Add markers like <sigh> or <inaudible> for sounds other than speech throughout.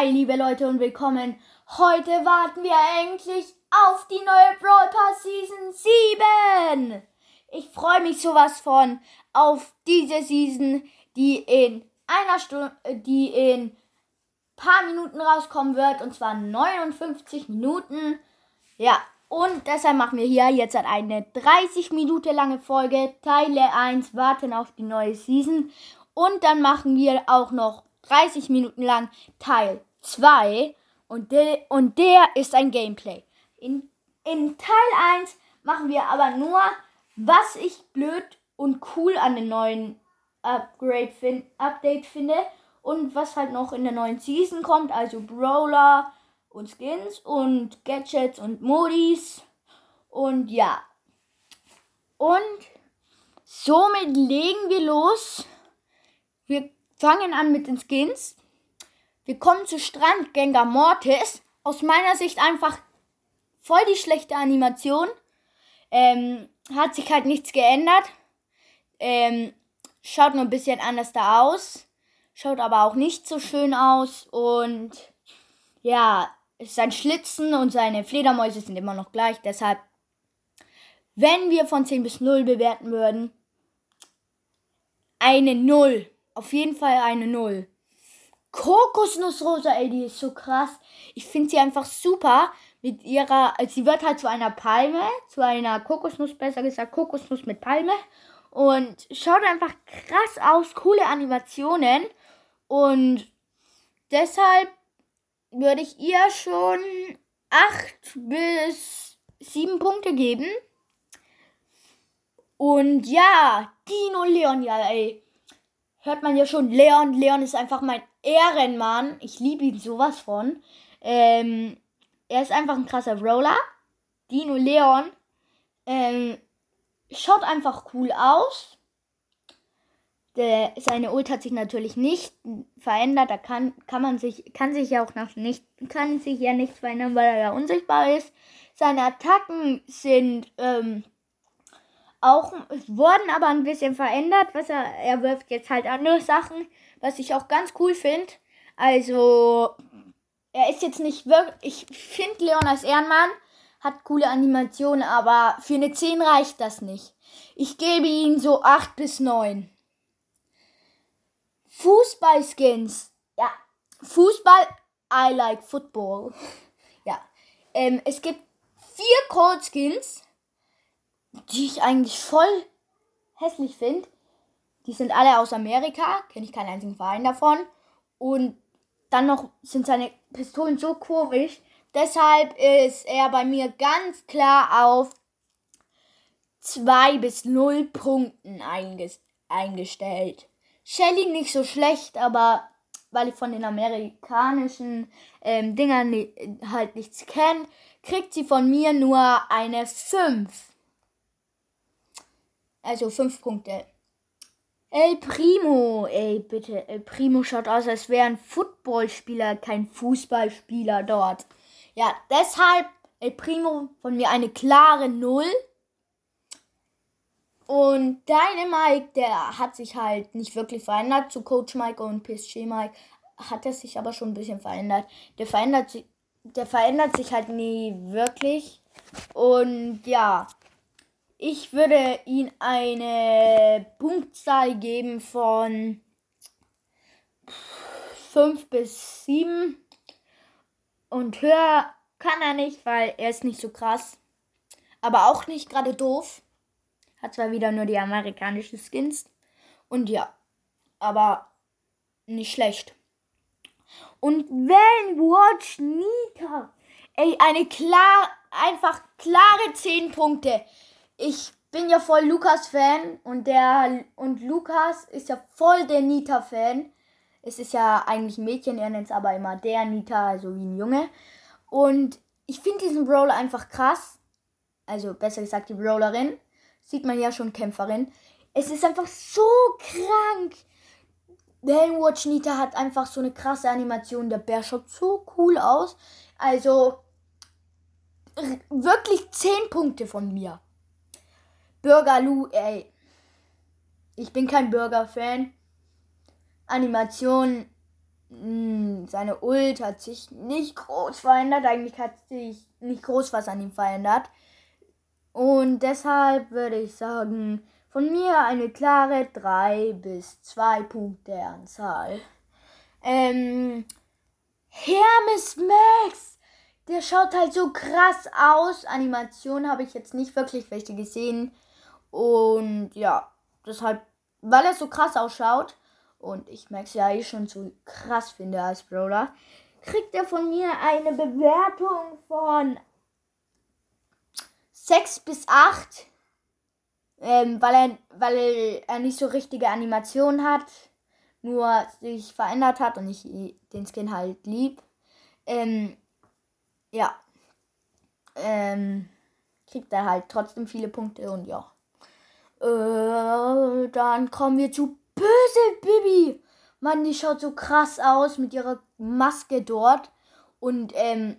Hi, liebe Leute und willkommen. Heute warten wir endlich auf die neue Brawl Pass Season 7. Ich freue mich sowas von auf diese Season, die in einer Stunde, die in paar Minuten rauskommen wird und zwar 59 Minuten. Ja, und deshalb machen wir hier jetzt eine 30 Minuten lange Folge, Teile 1, warten auf die neue Season. Und dann machen wir auch noch 30 Minuten lang Teil 2 und, de, und der ist ein Gameplay. In, in Teil 1 machen wir aber nur, was ich blöd und cool an den neuen Upgrade fin Update finde und was halt noch in der neuen Season kommt, also Brawler und Skins und Gadgets und Modis und ja. Und somit legen wir los. Wir fangen an mit den Skins. Wir kommen zu Strand Gengar Mortis. Aus meiner Sicht einfach voll die schlechte Animation. Ähm, hat sich halt nichts geändert. Ähm, schaut nur ein bisschen anders da aus. Schaut aber auch nicht so schön aus. Und ja, sein Schlitzen und seine Fledermäuse sind immer noch gleich. Deshalb, wenn wir von 10 bis 0 bewerten würden, eine 0. Auf jeden Fall eine Null. Kokosnussrosa, ey, die ist so krass. Ich finde sie einfach super mit ihrer, also sie wird halt zu einer Palme, zu einer Kokosnuss, besser gesagt, Kokosnuss mit Palme. Und schaut einfach krass aus, coole Animationen. Und deshalb würde ich ihr schon 8 bis 7 Punkte geben. Und ja, Dino Leon, ja, ey hört man ja schon Leon. Leon ist einfach mein Ehrenmann. Ich liebe ihn sowas von. Ähm, er ist einfach ein krasser Roller. Dino Leon. Ähm, schaut einfach cool aus. Der, seine Ult hat sich natürlich nicht verändert. Da kann, kann man sich, kann sich ja auch noch nicht, kann sich ja nichts verändern, weil er ja unsichtbar ist. Seine Attacken sind ähm, auch wurden aber ein bisschen verändert, was er er wirft jetzt halt andere Sachen, was ich auch ganz cool finde. Also er ist jetzt nicht wirklich ich finde Leon als Ehrenmann hat coole Animationen, aber für eine 10 reicht das nicht. Ich gebe ihm so 8 bis 9. Fußballskins. Ja, Fußball I like football. <laughs> ja. Ähm, es gibt vier Cold Skins die ich eigentlich voll hässlich finde. Die sind alle aus Amerika, kenne ich keinen einzigen Verein davon. Und dann noch sind seine Pistolen so komisch. Deshalb ist er bei mir ganz klar auf 2 bis 0 Punkten eingestellt. Shelly nicht so schlecht, aber weil ich von den amerikanischen ähm, Dingern halt nichts kenne, kriegt sie von mir nur eine 5. Also fünf Punkte. El Primo, ey, bitte. El Primo schaut aus, als wäre ein Footballspieler, kein Fußballspieler dort. Ja, deshalb El Primo von mir eine klare Null. Und Dynamite, der hat sich halt nicht wirklich verändert. Zu Coach Mike und PSG Mike hat er sich aber schon ein bisschen verändert. Der verändert sich, der verändert sich halt nie wirklich. Und ja, ich würde ihm eine Punktzahl geben von 5 bis 7. Und höher kann er nicht, weil er ist nicht so krass. Aber auch nicht gerade doof. Hat zwar wieder nur die amerikanischen Skins. Und ja, aber nicht schlecht. Und wenn Watch Nita. Ey, eine klar, einfach klare 10 Punkte ich bin ja voll Lukas-Fan und der und Lukas ist ja voll der Nita-Fan. Es ist ja eigentlich ein Mädchen, er nennt es aber immer der Nita, also wie ein Junge. Und ich finde diesen Brawler einfach krass. Also besser gesagt die Brawlerin. Sieht man ja schon Kämpferin. Es ist einfach so krank. Watch Nita hat einfach so eine krasse Animation. Der Bär schaut so cool aus. Also wirklich 10 Punkte von mir. Burger Lou, ey. Ich bin kein Burger-Fan. Animation hm, seine Ult hat sich nicht groß verändert. Eigentlich hat sich nicht groß was an ihm verändert. Und deshalb würde ich sagen, von mir eine klare 3 bis 2 Punkte Anzahl. Ähm, Hermes Max, der schaut halt so krass aus. Animation habe ich jetzt nicht wirklich welche gesehen. Und ja, deshalb, weil er so krass ausschaut und ich Max ja eh schon so krass finde als Brawler, kriegt er von mir eine Bewertung von 6 bis 8. Ähm, weil, er, weil er nicht so richtige Animationen hat, nur sich verändert hat und ich den Skin halt lieb. Ähm, ja. Ähm, kriegt er halt trotzdem viele Punkte und ja. Äh, dann kommen wir zu Böse Bibi. Mann, die schaut so krass aus mit ihrer Maske dort und ähm,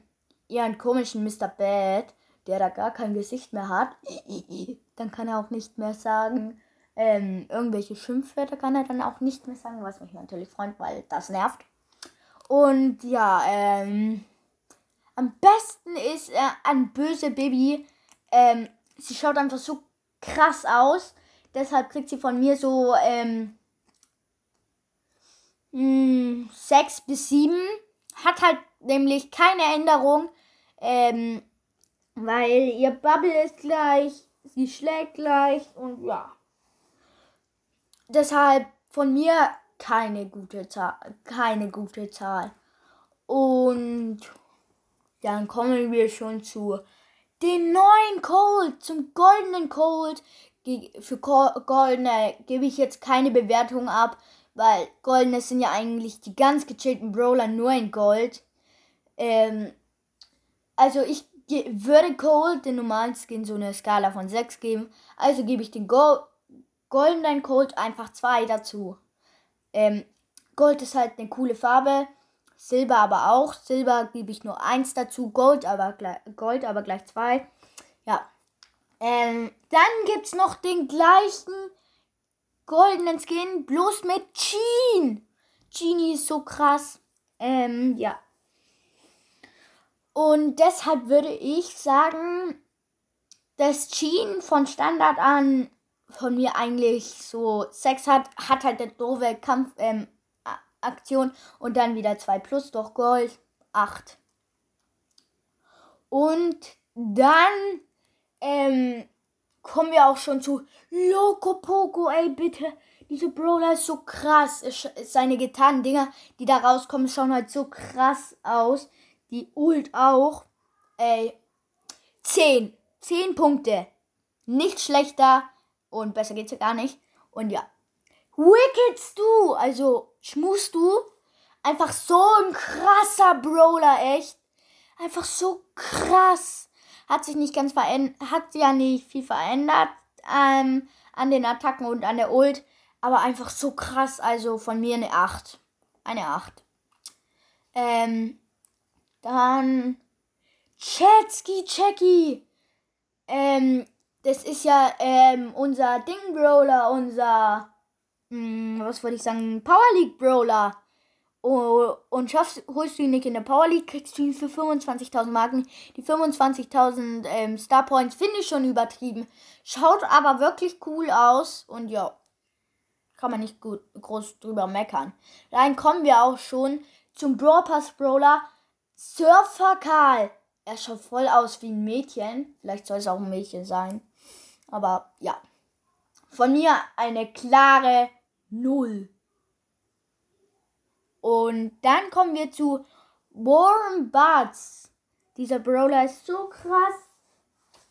ihren komischen Mr. Bad, der da gar kein Gesicht mehr hat. <laughs> Dann kann er auch nicht mehr sagen, ähm, irgendwelche Schimpfwörter kann er dann auch nicht mehr sagen, was mich natürlich freut, weil das nervt. Und ja, ähm, am besten ist äh, ein böse Baby. Ähm, sie schaut einfach so krass aus. Deshalb kriegt sie von mir so ähm, mh, hm, 6 bis 7. Hat halt nämlich keine Änderung. Ähm, weil ihr Bubble ist gleich, sie schlägt gleich und ja. Deshalb von mir keine gute Zahl, keine gute Zahl. Und dann kommen wir schon zu den neuen Cold, zum goldenen Cold. Für goldene gebe ich jetzt keine Bewertung ab, weil goldene sind ja eigentlich die ganz gechillten Brawler nur in Gold. Ähm, also ich würde Cold den normalen Skin so eine Skala von 6 geben. Also gebe ich den Go goldenen Cold einfach 2 dazu. Ähm, Gold ist halt eine coole Farbe. Silber aber auch. Silber gebe ich nur 1 dazu. Gold aber, Gold aber gleich 2. Ja. Ähm, dann gibt es noch den gleichen goldenen Skin, bloß mit Jean. Genie ist so krass. Ähm, ja. Und deshalb würde ich sagen, dass Jean von Standard an von mir eigentlich so Sex hat, hat halt eine doofe Kampfaktion ähm, und dann wieder 2 plus durch Gold 8. Und dann ähm, kommen wir auch schon zu Loco Poco, ey bitte. Diese Brawler ist so krass. Seine getanen Dinger, die da rauskommen, schauen halt so krass aus. Die Ult auch. Ey. 10. 10 Punkte. Nicht schlechter. Und besser geht's ja gar nicht. Und ja. Wicked du, also schmust du. Einfach so ein krasser Brawler, echt. Einfach so krass. Hat sich nicht ganz verändert, hat ja nicht viel verändert ähm, an den Attacken und an der Ult. Aber einfach so krass, also von mir eine 8. Eine 8. Ähm, dann Chatski Checky. Ähm, das ist ja ähm, unser Ding Brawler, unser, mh, hm, was wollte ich sagen, Power League Brawler. Oh, und schaffst, holst du ihn nicht in der Power League, kriegst du ihn für 25.000 Marken. Die 25.000 ähm, Star Points finde ich schon übertrieben. Schaut aber wirklich cool aus und ja, kann man nicht gut, groß drüber meckern. Dann kommen wir auch schon zum Brawl Pass Brawler Surfer Karl. Er schaut voll aus wie ein Mädchen. Vielleicht soll es auch ein Mädchen sein. Aber ja. Von mir eine klare Null. Und dann kommen wir zu Warren Butts. Dieser Brawler ist so krass.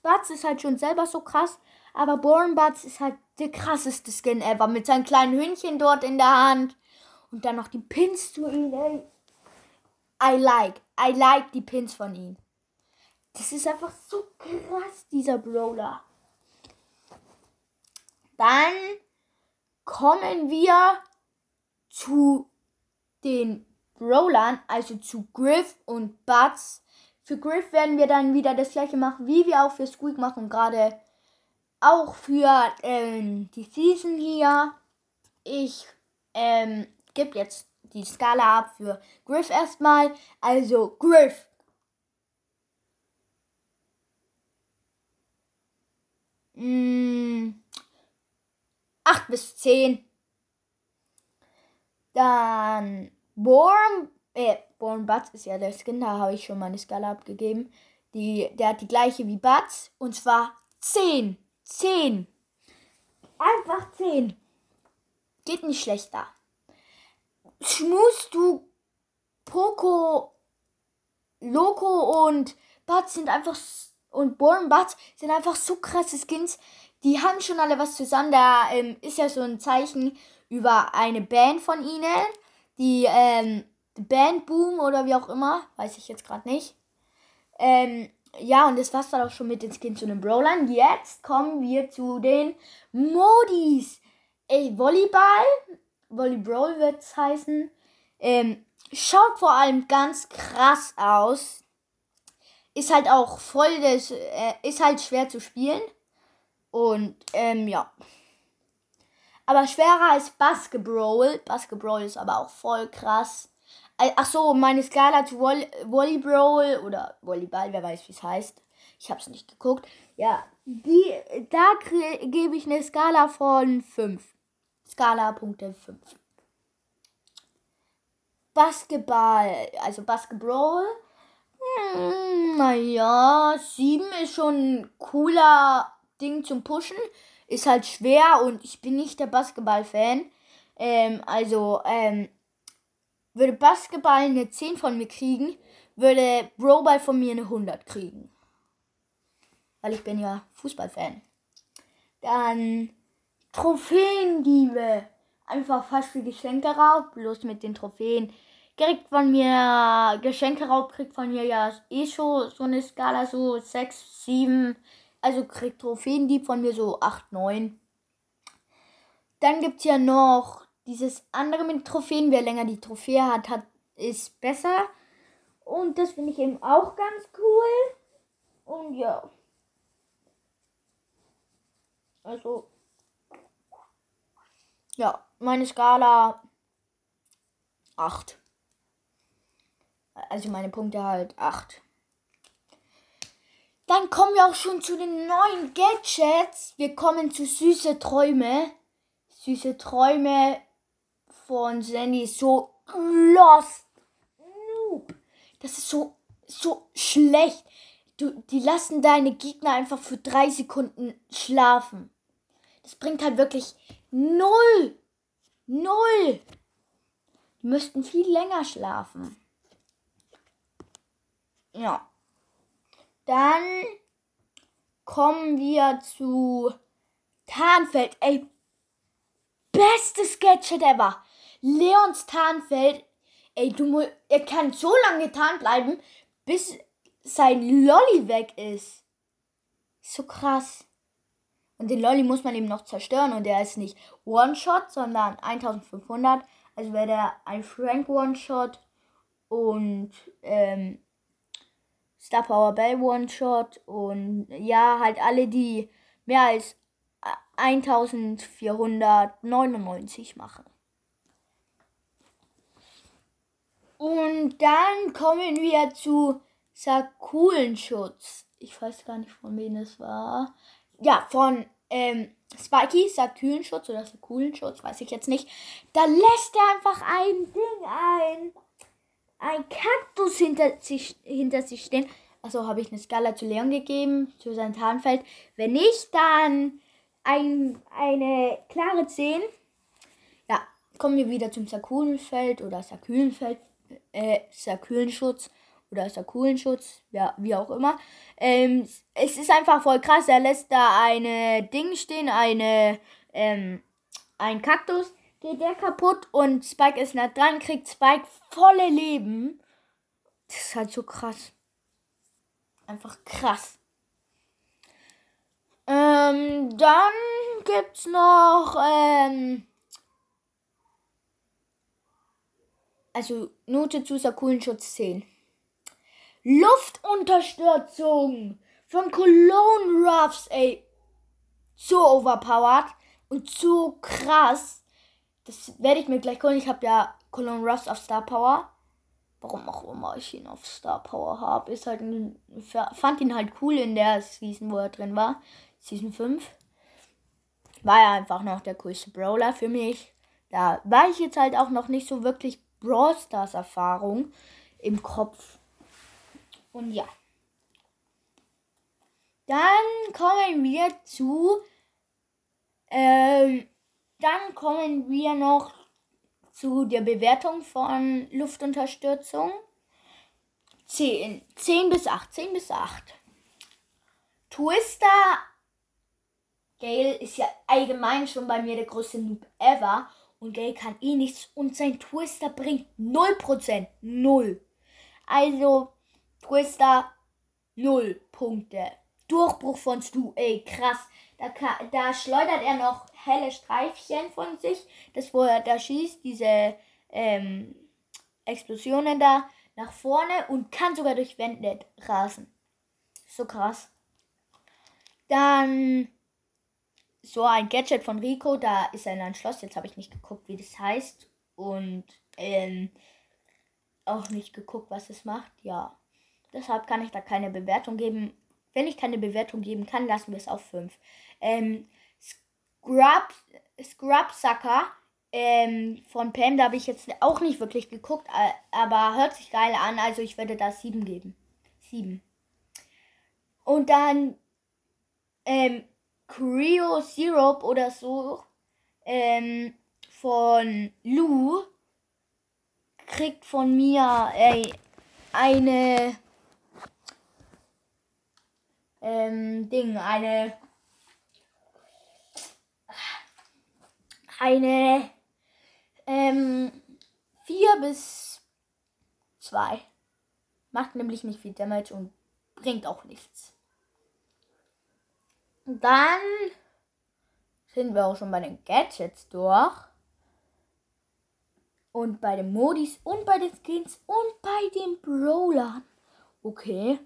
Butts ist halt schon selber so krass. Aber Warren Butts ist halt der krasseste Skin ever. Mit seinem kleinen Hündchen dort in der Hand. Und dann noch die Pins zu ihm, ey. I like. I like die Pins von ihm. Das ist einfach so krass, dieser Brawler. Dann kommen wir zu den Brawlern, also zu Griff und Butts. Für Griff werden wir dann wieder das gleiche machen, wie wir auch für Squeak machen, gerade auch für ähm, die Season hier. Ich ähm, gebe jetzt die Skala ab für Griff erstmal. Also Griff. Mm, 8 bis 10. Dann Born, äh, Born Butts ist ja der Skin, da habe ich schon meine Skala abgegeben. Die, der hat die gleiche wie Butts und zwar 10. 10. Einfach 10. Geht nicht schlechter. Schmus, du, Poco, Loco und Butts sind einfach und Born Butts sind einfach so krasse Skins. Die haben schon alle was zusammen. Da ähm, ist ja so ein Zeichen über eine Band von ihnen. Die ähm, Band Boom oder wie auch immer. Weiß ich jetzt gerade nicht. Ähm, ja, und das war's dann auch schon mit den Skins und den Brawlern. Jetzt kommen wir zu den Modis. Ey, Volleyball. Volleyball wird es heißen. Ähm, schaut vor allem ganz krass aus. Ist halt auch voll des. Äh, ist halt schwer zu spielen. Und, ähm, ja. Aber schwerer als Basketball. Basketball ist aber auch voll krass. Ach so, meine Skala zu Volley Volleyball oder Volleyball, wer weiß, wie es heißt. Ich habe es nicht geguckt. Ja, die, da gebe ich eine Skala von 5. Skala-Punkte 5. Basketball, also Basketball. Hm, naja, 7 ist schon cooler Ding zum Pushen. Ist halt schwer und ich bin nicht der Basketball-Fan. Ähm, also, ähm, würde Basketball eine 10 von mir kriegen, würde Broball von mir eine 100 kriegen. Weil ich bin ja Fußballfan. Dann Trophäendiebe. Einfach fast wie Geschenke raub, bloß mit den Trophäen. Kriegt von mir, Geschenke raub kriegt von mir ja eh schon so eine Skala, so 6, 7. Also kriegt Trophäendieb von mir so 8, 9. Dann gibt es ja noch dieses andere mit Trophäen. Wer länger die Trophäe hat, hat ist besser. Und das finde ich eben auch ganz cool. Und ja. Also ja, meine Skala 8. Also meine Punkte halt 8. Dann kommen wir auch schon zu den neuen Gadgets. Wir kommen zu Süße Träume. Süße Träume von Sandy so lost. Das ist so, so schlecht. Du, die lassen deine Gegner einfach für drei Sekunden schlafen. Das bringt halt wirklich Null. Null. Die müssten viel länger schlafen. Ja. Dann kommen wir zu Tarnfeld. Ey, bestes Gadget ever. Leons Tarnfeld. Ey, du er kann so lange getarnt bleiben, bis sein Lolly weg ist. So krass. Und den Lolly muss man eben noch zerstören und der ist nicht One-Shot, sondern 1500. Also wäre der ein Frank One-Shot und ähm, Star Power Bell One-Shot und ja, halt alle, die mehr als 1499 machen. Und dann kommen wir zu Sakulenschutz. Ich weiß gar nicht, von wem es war ja, von ähm, Spikey, Saturnschutz oder Sakulenschutz, weiß ich jetzt nicht. Da lässt er einfach ein Ding ein. Ein Kaktus hinter sich, hinter sich stehen. Also habe ich eine Skala zu Leon gegeben, zu seinem Tarnfeld. Wenn nicht, dann ein, eine klare 10. Ja, kommen wir wieder zum Sakulenfeld oder Sakülenfeld, äh, Sakülenschutz oder ist er Kohlenschutz, ja, wie auch immer. Ähm, es ist einfach voll krass. Er lässt da eine Ding stehen, eine, ähm, ein Kaktus. Geht der kaputt und Spike ist nah dran, kriegt Spike volle Leben. Das ist halt so krass. Einfach krass. Ähm, dann gibt's noch, ähm, also Note zu Sakulenschutz 10. Luftunterstützung von Cologne Ruffs, ey. So overpowered und so krass. Das werde ich mir gleich holen. Ich habe ja Colon Ruffs auf Star Power. Warum auch immer ich ihn auf Star Power habe. Ist halt ein, fand ihn halt cool in der Season, wo er drin war. Season 5. War er einfach noch der coolste Brawler für mich. Da war ich jetzt halt auch noch nicht so wirklich Brawl Stars Erfahrung im Kopf. Und ja. Dann kommen wir zu. Äh, dann kommen wir noch zu der Bewertung von Luftunterstützung. 10. 10 bis 8. 10 bis 8. Twister Gale ist ja allgemein schon bei mir der größte Noob ever. Und Gale kann eh nichts. Und sein Twister bringt 0%. 0. Also, Twister 0 Punkte. Durchbruch von Stu, ey, krass. Da, da schleudert er noch helle Streifchen von sich, das wo er da schießt, diese ähm, Explosionen da nach vorne und kann sogar durch Wände rasen. So krass. Dann so ein Gadget von Rico, da ist er in ein Schloss. Jetzt habe ich nicht geguckt, wie das heißt. Und ähm, auch nicht geguckt, was es macht. Ja. Deshalb kann ich da keine Bewertung geben. Wenn ich keine Bewertung geben kann, lassen wir es auf 5. Ähm, Scrub, Scrub Sucker ähm, von Pam, da habe ich jetzt auch nicht wirklich geguckt, aber hört sich geil an, also ich werde da 7 geben. 7. Und dann ähm, Creo Syrup oder so ähm, von Lou kriegt von mir ey, eine ähm, Ding, eine eine ähm, 4 bis 2. Macht nämlich nicht viel Damage und bringt auch nichts. Und dann sind wir auch schon bei den Gadgets durch. Und bei den Modis und bei den Skins und bei den Brawlern. Okay.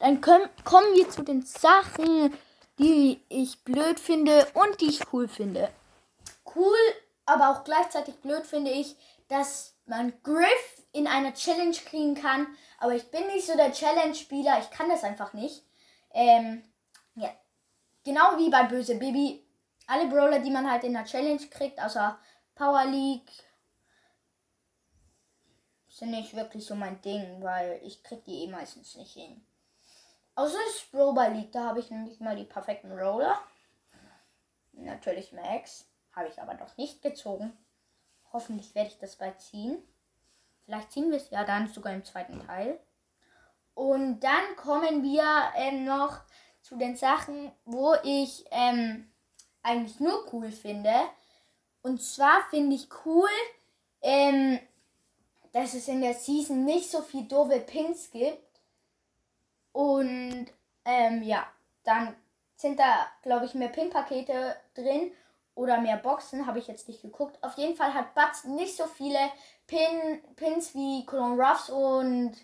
Dann können, kommen wir zu den Sachen, die ich blöd finde und die ich cool finde. Cool, aber auch gleichzeitig blöd finde ich, dass man Griff in einer Challenge kriegen kann. Aber ich bin nicht so der Challenge-Spieler. Ich kann das einfach nicht. Ähm, ja. Genau wie bei Böse Baby. Alle Brawler, die man halt in der Challenge kriegt, außer Power League, sind nicht wirklich so mein Ding, weil ich krieg die eh meistens nicht hin. Außer das Brawler League, da habe ich nämlich mal die perfekten Roller. Natürlich Max. Habe ich aber noch nicht gezogen. Hoffentlich werde ich das bald ziehen. Vielleicht ziehen wir es ja dann sogar im zweiten Teil. Und dann kommen wir ähm, noch zu den Sachen, wo ich ähm, eigentlich nur cool finde. Und zwar finde ich cool, ähm, dass es in der Season nicht so viel doofe Pins gibt. Und ähm, ja, dann sind da, glaube ich, mehr Pin-Pakete drin oder mehr Boxen, habe ich jetzt nicht geguckt. Auf jeden Fall hat Butz nicht so viele Pin, Pins wie Colon Ruffs und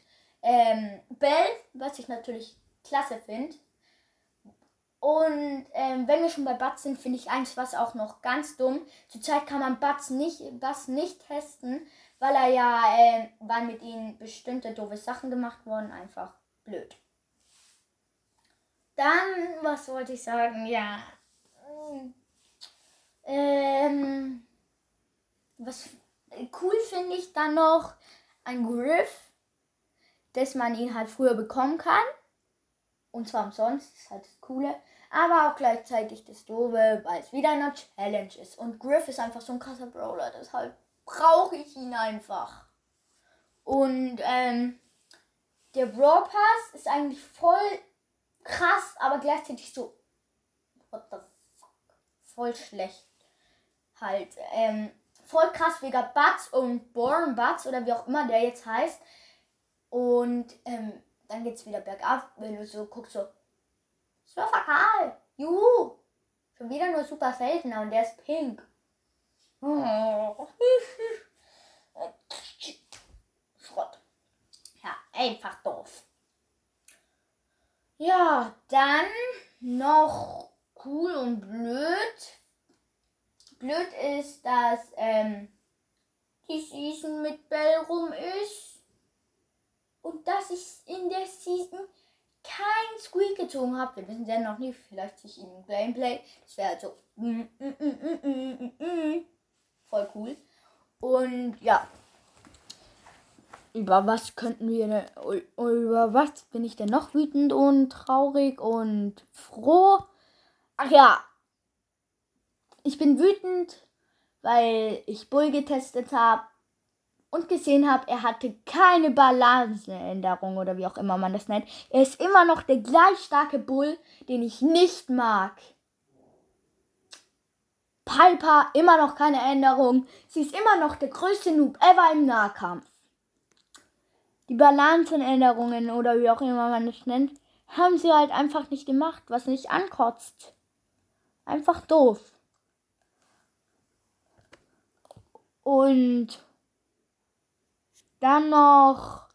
ähm, Bell, was ich natürlich klasse finde. Und ähm, wenn wir schon bei Butz sind, finde ich eins was auch noch ganz dumm. Zurzeit kann man Butz nicht, Butz nicht testen, weil er ja, äh, weil mit ihnen bestimmte doofe Sachen gemacht wurden. Einfach blöd. Dann, was wollte ich sagen? Ja. Ähm, was cool finde ich dann noch ein Griff, dass man ihn halt früher bekommen kann. Und zwar umsonst, das ist halt das Coole. Aber auch gleichzeitig das Doofe, weil es wieder eine Challenge ist. Und Griff ist einfach so ein krasser Brawler, deshalb brauche ich ihn einfach. Und ähm, der Brawl Pass ist eigentlich voll krass, aber gleichzeitig so, what the fuck, voll schlecht halt ähm, voll krass wegen Butts und Born Butts oder wie auch immer der jetzt heißt. Und ähm, dann geht's wieder bergab, wenn du so guckst, so Surfer Karl, juhu, schon wieder nur super seltener und der ist pink. Oh. <laughs> Schrott. Ja, einfach doof. Ja, dann noch cool und blöd blöd ist, dass ähm, die Season mit Bell rum ist und dass ich in der Season kein Squeak gezogen habe. Wir wissen ja noch nicht, vielleicht sich im Gameplay. Das wäre halt so mm, mm, mm, voll cool. Und ja. Über was könnten wir über was bin ich denn noch wütend und traurig und froh? Ach ja. Ich bin wütend, weil ich Bull getestet habe und gesehen habe, er hatte keine Balanceänderung oder wie auch immer man das nennt. Er ist immer noch der gleich starke Bull, den ich nicht mag. Piper, immer noch keine Änderung. Sie ist immer noch der größte Noob ever im Nahkampf. Die Balancenänderungen oder wie auch immer man das nennt, haben sie halt einfach nicht gemacht, was nicht ankotzt. Einfach doof. Und dann noch,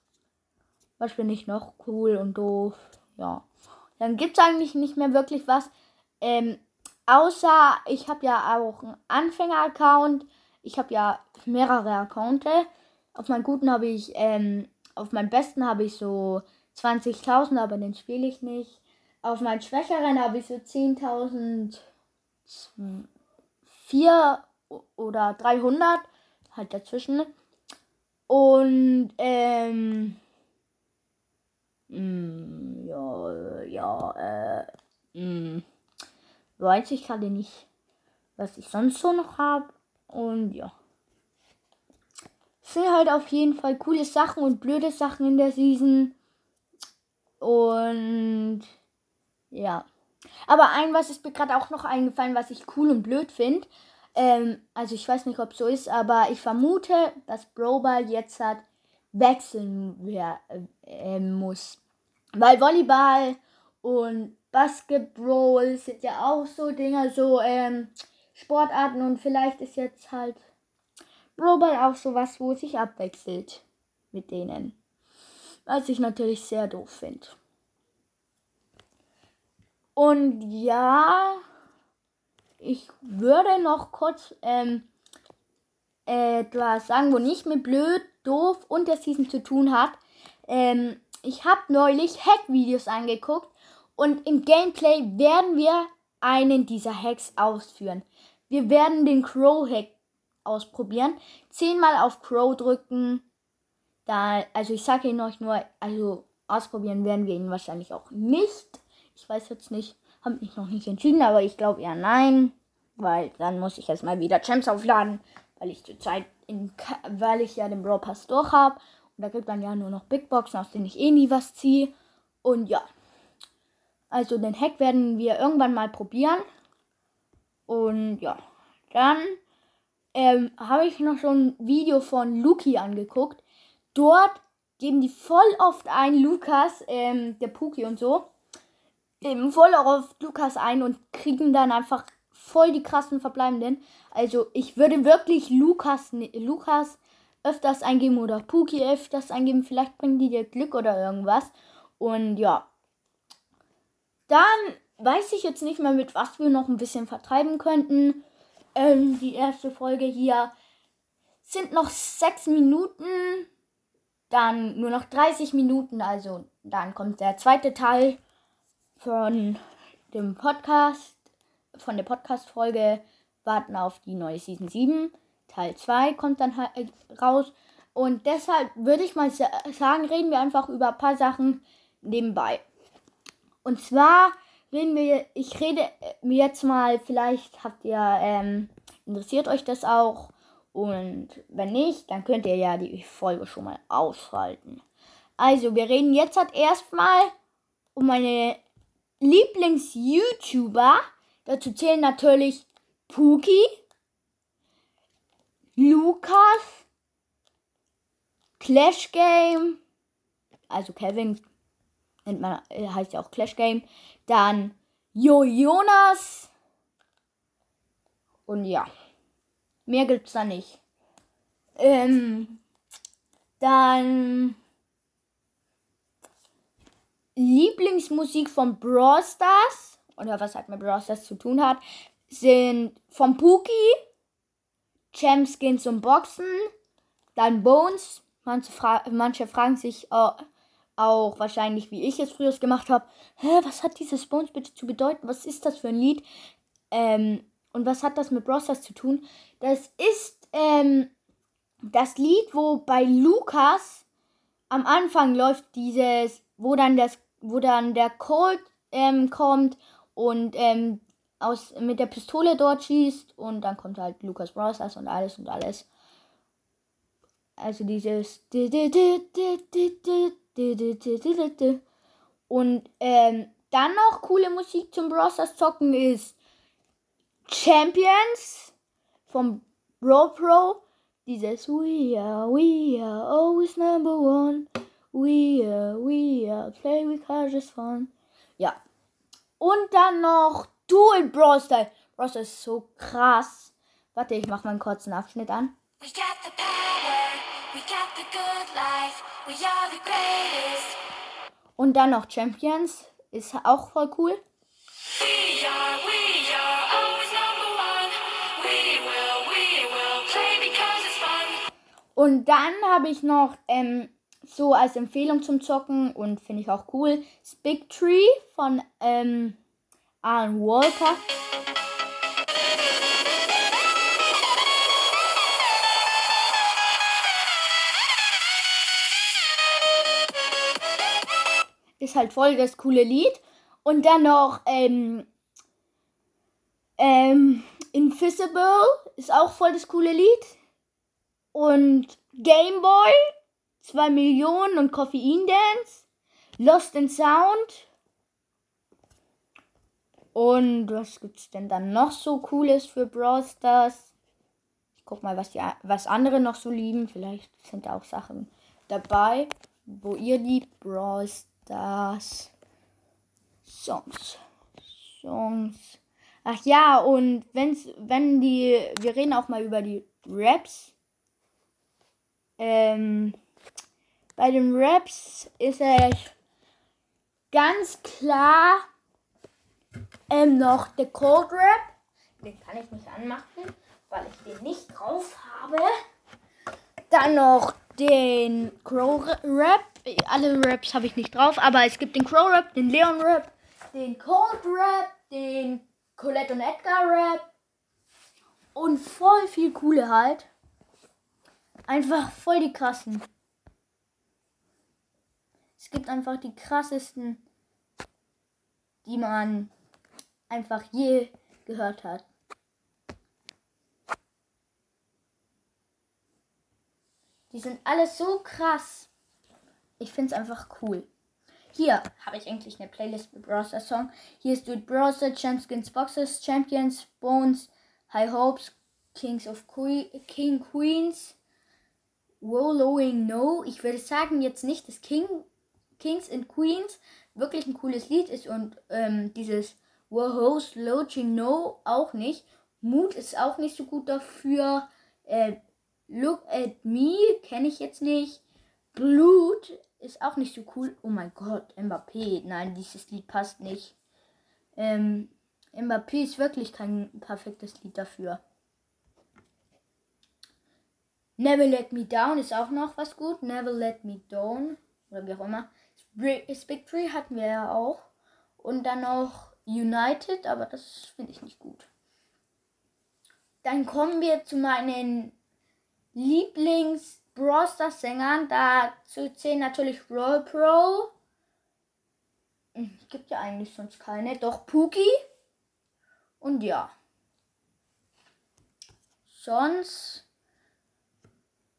was bin ich noch cool und doof? Ja. Dann gibt es eigentlich nicht mehr wirklich was. Ähm, außer ich habe ja auch einen Anfänger-Account. Ich habe ja mehrere Accounts. Auf meinen guten habe ich, ähm, auf meinem besten habe ich so 20.000, aber den spiele ich nicht. Auf meinen schwächeren habe ich so 10.000, 4 oder 300, halt dazwischen. Und, ähm, mh, mm, ja, ja, äh, mh, mm, weiß ich gerade nicht, was ich sonst so noch habe. Und ja. Sind halt auf jeden Fall coole Sachen und blöde Sachen in der Season. Und ja. Aber ein was ist mir gerade auch noch eingefallen, was ich cool und blöd finde. Ähm, also ich weiß nicht, ob es so ist, aber ich vermute, dass Broball jetzt hat wechseln wer, äh, muss. Weil Volleyball und Basketball sind ja auch so Dinger, so ähm, Sportarten und vielleicht ist jetzt halt Broball auch sowas, wo sich abwechselt mit denen. Was ich natürlich sehr doof finde. Und ja, ich würde noch kurz ähm, etwas sagen, wo nicht mit blöd, doof und der Season zu tun hat. Ähm, ich habe neulich Hack-Videos angeguckt und im Gameplay werden wir einen dieser Hacks ausführen. Wir werden den Crow-Hack ausprobieren. Zehnmal auf Crow drücken. Da, also ich sage Ihnen euch nur, also ausprobieren werden wir ihn wahrscheinlich auch nicht. Ich weiß jetzt nicht, habe mich noch nicht entschieden, aber ich glaube eher nein. Weil dann muss ich erstmal wieder Champs aufladen, weil ich zurzeit in, weil ich ja den Brawl Pass durch habe. Und da gibt dann ja nur noch Big Boxen, aus denen ich eh nie was ziehe. Und ja. Also den Hack werden wir irgendwann mal probieren. Und ja. Dann ähm, habe ich noch so ein Video von Luki angeguckt. Dort geben die voll oft ein, Lukas, ähm, der Puki und so, geben voll oft Lukas ein und kriegen dann einfach voll die krassen verbleibenden. Also ich würde wirklich Lukas, Lukas öfters eingeben oder Puki öfters eingeben. Vielleicht bringen die dir Glück oder irgendwas. Und ja. Dann weiß ich jetzt nicht mehr, mit was wir noch ein bisschen vertreiben könnten. Ähm, die erste Folge hier sind noch sechs Minuten. Dann nur noch 30 Minuten. Also dann kommt der zweite Teil von dem Podcast von der Podcast-Folge warten auf die neue Season 7. Teil 2 kommt dann halt raus. Und deshalb würde ich mal sagen, reden wir einfach über ein paar Sachen nebenbei. Und zwar reden wir, ich rede mir jetzt mal, vielleicht habt ihr, ähm, interessiert euch das auch. Und wenn nicht, dann könnt ihr ja die Folge schon mal ausschalten. Also, wir reden jetzt halt erstmal um meine Lieblings-YouTuber, Dazu zählen natürlich Puki, Lukas, Clash Game, also Kevin nennt man, äh, heißt ja auch Clash Game, dann Jo Jonas und ja, mehr gibt's da nicht. Ähm, dann Lieblingsmusik von Brawl Stars oder was halt mit Brawl Stars zu tun hat, sind vom Puki, Champ Skins und Boxen, Dann Bones. Manche, fra manche fragen sich äh, auch wahrscheinlich, wie ich es früher gemacht habe, hä, was hat dieses Bones bitte zu bedeuten? Was ist das für ein Lied? Ähm, und was hat das mit Brosters zu tun? Das ist ähm, das Lied, wo bei Lukas am Anfang läuft dieses, wo dann das, wo dann der Colt ähm, kommt und ähm, aus, mit der Pistole dort schießt und dann kommt halt Lukas Brosters und alles und alles. Also dieses und ähm, dann noch coole Musik zum Brosters zocken ist Champions vom Bro Pro. Dieses We are, we are always number one. We are, we are play because it's fun. Ja. Und dann noch Dual Brawl Style. Brawl ist so krass. Warte, ich mach mal einen kurzen Abschnitt an. We got the power, Und dann noch Champions. Ist auch voll cool. We are, we are. We will, will. Und dann habe ich noch ähm, so als Empfehlung zum Zocken und finde ich auch cool Big Tree von ähm, Alan Walker. Ist halt voll das coole Lied. Und dann noch ähm, ähm, Invisible ist auch voll das coole Lied. Und Game Boy 2 Millionen und Koffein Dance. Lost in Sound. Und was gibt's denn dann noch so cooles für Brawl Stars? Ich guck mal, was, die, was andere noch so lieben. Vielleicht sind da auch Sachen dabei, wo ihr liebt. Brawl Stars. Songs. Songs. Ach ja, und wenn's, wenn die, wir reden auch mal über die Raps. Ähm, bei den Raps ist es ganz klar ähm, noch der Cold Rap. Den kann ich nicht anmachen, weil ich den nicht drauf habe. Dann noch den Crow Rap. Alle Raps habe ich nicht drauf, aber es gibt den Crow Rap, den Leon Rap, den Cold Rap, den Colette und Edgar Rap und voll viel coole halt. Einfach voll die krassen. Es gibt einfach die krassesten, die man einfach je gehört hat. Die sind alle so krass. Ich finde es einfach cool. Hier habe ich eigentlich eine Playlist mit Browser Song. Hier ist Dude Browser, Champions Boxers, Champions, Bones, High Hopes, Kings of que King Queens, Wallowing No. Ich würde sagen jetzt nicht das King Kings and Queens wirklich ein cooles Lied ist und ähm, dieses Whoa Logi No auch nicht. Mut ist auch nicht so gut dafür. Äh, Look at Me kenne ich jetzt nicht. Blut ist auch nicht so cool. Oh mein Gott, Mbappé. Nein, dieses Lied passt nicht. Ähm, Mbappé ist wirklich kein perfektes Lied dafür. Never Let Me Down ist auch noch was gut. Never Let Me Down. Oder wie auch immer. Spectre hatten wir ja auch. Und dann noch United, aber das finde ich nicht gut. Dann kommen wir zu meinen Lieblings Brawl Sängern. Dazu zählen natürlich Roll Pro. Hm, gibt ja eigentlich sonst keine. Doch Pookie. Und ja. Sonst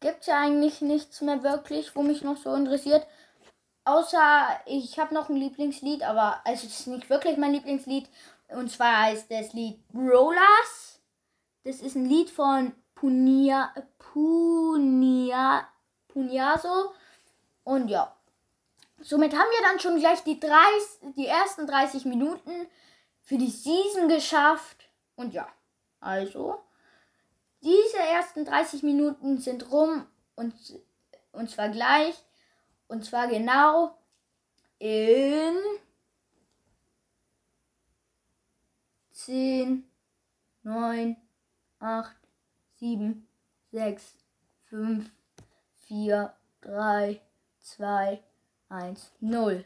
gibt es ja eigentlich nichts mehr wirklich, wo mich noch so interessiert. Außer ich habe noch ein Lieblingslied, aber es ist nicht wirklich mein Lieblingslied. Und zwar heißt das Lied Rollers. Das ist ein Lied von Punia, Punia, Puniaso. Und ja. Somit haben wir dann schon gleich die, 30, die ersten 30 Minuten für die Season geschafft. Und ja, also, diese ersten 30 Minuten sind rum und, und zwar gleich. Und zwar genau in 10, 9, 8, 7, 6, 5, 4, 3, 2, 1, 0.